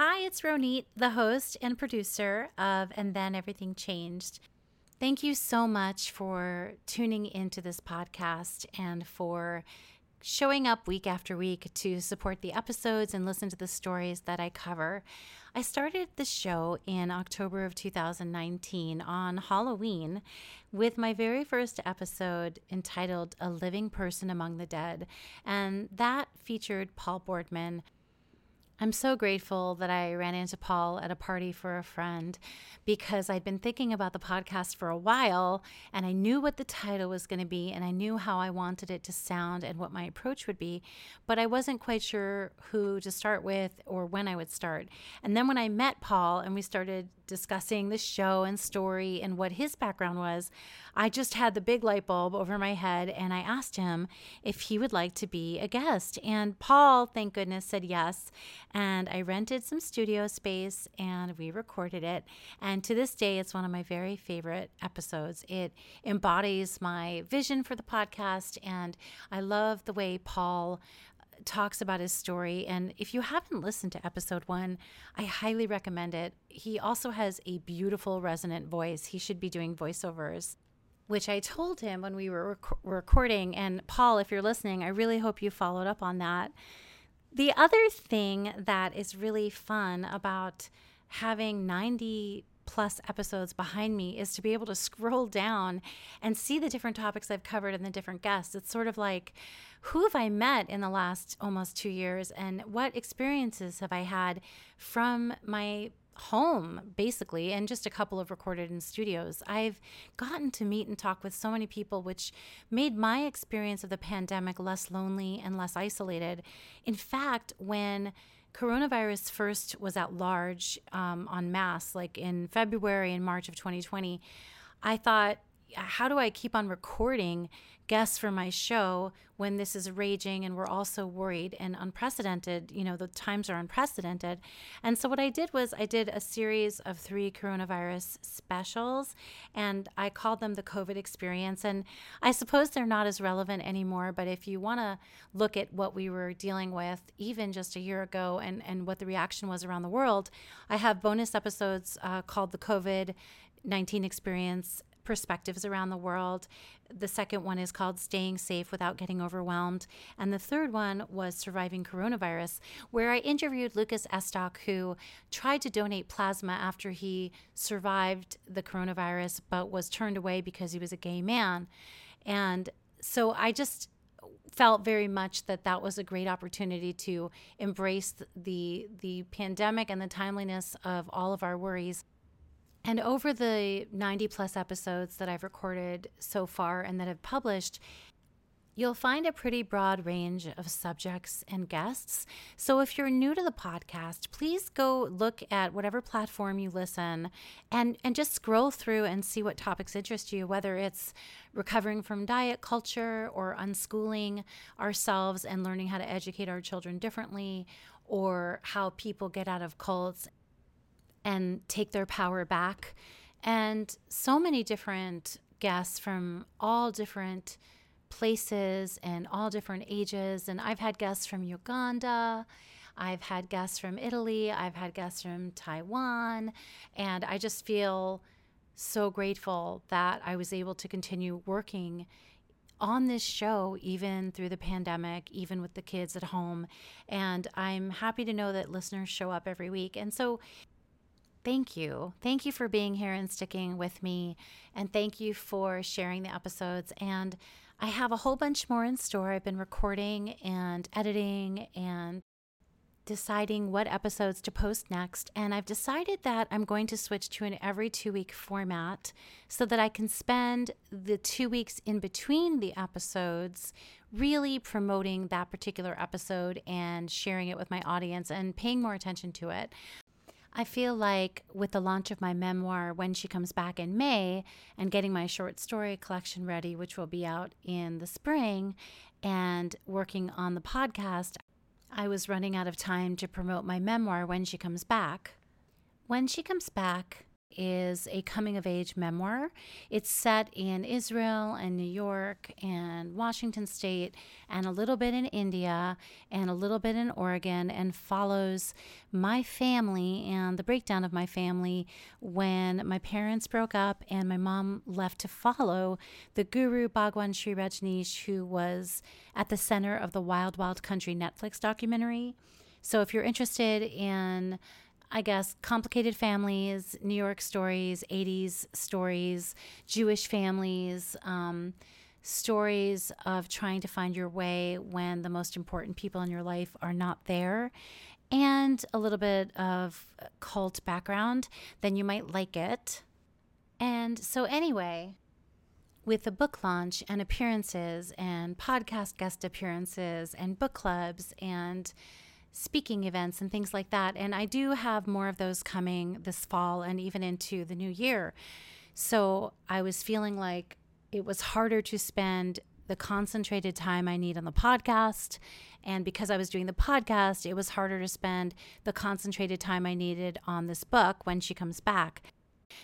Hi, it's Ronit, the host and producer of And Then Everything Changed. Thank you so much for tuning into this podcast and for showing up week after week to support the episodes and listen to the stories that I cover. I started the show in October of 2019 on Halloween with my very first episode entitled A Living Person Among the Dead, and that featured Paul Boardman I'm so grateful that I ran into Paul at a party for a friend because I'd been thinking about the podcast for a while and I knew what the title was going to be and I knew how I wanted it to sound and what my approach would be, but I wasn't quite sure who to start with or when I would start. And then when I met Paul and we started discussing the show and story and what his background was, I just had the big light bulb over my head and I asked him if he would like to be a guest. And Paul, thank goodness, said yes. And I rented some studio space and we recorded it. And to this day, it's one of my very favorite episodes. It embodies my vision for the podcast. And I love the way Paul talks about his story. And if you haven't listened to episode one, I highly recommend it. He also has a beautiful, resonant voice. He should be doing voiceovers. Which I told him when we were rec- recording. And Paul, if you're listening, I really hope you followed up on that. The other thing that is really fun about having 90 plus episodes behind me is to be able to scroll down and see the different topics I've covered and the different guests. It's sort of like, who have I met in the last almost two years and what experiences have I had from my home basically and just a couple of recorded in studios i've gotten to meet and talk with so many people which made my experience of the pandemic less lonely and less isolated in fact when coronavirus first was at large um, on mass like in february and march of 2020 i thought how do I keep on recording guests for my show when this is raging and we're also worried and unprecedented? You know, the times are unprecedented. And so, what I did was I did a series of three coronavirus specials and I called them the COVID experience. And I suppose they're not as relevant anymore, but if you want to look at what we were dealing with even just a year ago and, and what the reaction was around the world, I have bonus episodes uh, called the COVID 19 experience perspectives around the world. The second one is called Staying Safe Without Getting Overwhelmed. And the third one was Surviving Coronavirus, where I interviewed Lucas Estock, who tried to donate plasma after he survived the coronavirus, but was turned away because he was a gay man. And so I just felt very much that that was a great opportunity to embrace the the pandemic and the timeliness of all of our worries and over the 90 plus episodes that I've recorded so far and that I've published, you'll find a pretty broad range of subjects and guests. So if you're new to the podcast, please go look at whatever platform you listen and, and just scroll through and see what topics interest you, whether it's recovering from diet culture or unschooling ourselves and learning how to educate our children differently, or how people get out of cults and take their power back. And so many different guests from all different places and all different ages. And I've had guests from Uganda. I've had guests from Italy. I've had guests from Taiwan. And I just feel so grateful that I was able to continue working on this show, even through the pandemic, even with the kids at home. And I'm happy to know that listeners show up every week. And so thank you. Thank you for being here and sticking with me. And thank you for sharing the episodes. And I have a whole bunch more in store. I've been recording and editing and deciding what episodes to post next. And I've decided that I'm going to switch to an every two week format so that I can spend the two weeks in between the episodes really promoting that particular episode and sharing it with my audience and paying more attention to it. I feel like with the launch of my memoir, when she comes back in May, and getting my short story collection ready, which will be out in the spring, and working on the podcast, I was running out of time to promote my memoir when she comes back. When she comes back, is a coming of age memoir. It's set in Israel and New York and Washington State and a little bit in India and a little bit in Oregon and follows my family and the breakdown of my family when my parents broke up and my mom left to follow the guru Bhagwan Shree Rajneesh, who was at the center of the Wild Wild Country Netflix documentary. So if you're interested in I guess, complicated families, New York stories, 80s stories, Jewish families, um, stories of trying to find your way when the most important people in your life are not there, and a little bit of cult background, then you might like it. And so, anyway, with the book launch and appearances and podcast guest appearances and book clubs and speaking events and things like that. And I do have more of those coming this fall and even into the new year. So I was feeling like it was harder to spend the concentrated time I need on the podcast. And because I was doing the podcast, it was harder to spend the concentrated time I needed on this book when she comes back.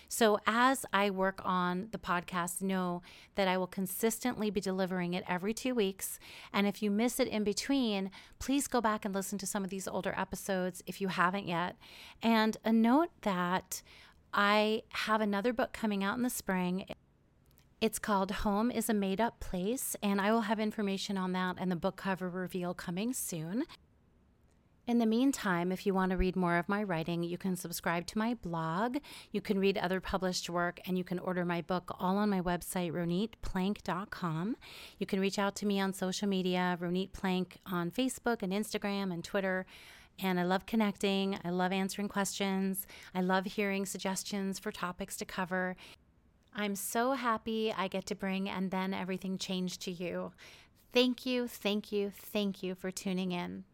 So, as I work on the podcast, know that I will consistently be delivering it every two weeks. And if you miss it in between, please go back and listen to some of these older episodes if you haven't yet. And a note that I have another book coming out in the spring. It's called Home is a Made Up Place, and I will have information on that and the book cover reveal coming soon. In the meantime, if you want to read more of my writing, you can subscribe to my blog, you can read other published work, and you can order my book all on my website, ronitplank.com. You can reach out to me on social media, Ronit Plank on Facebook and Instagram and Twitter. And I love connecting. I love answering questions. I love hearing suggestions for topics to cover. I'm so happy I get to bring And Then Everything Changed to you. Thank you, thank you, thank you for tuning in.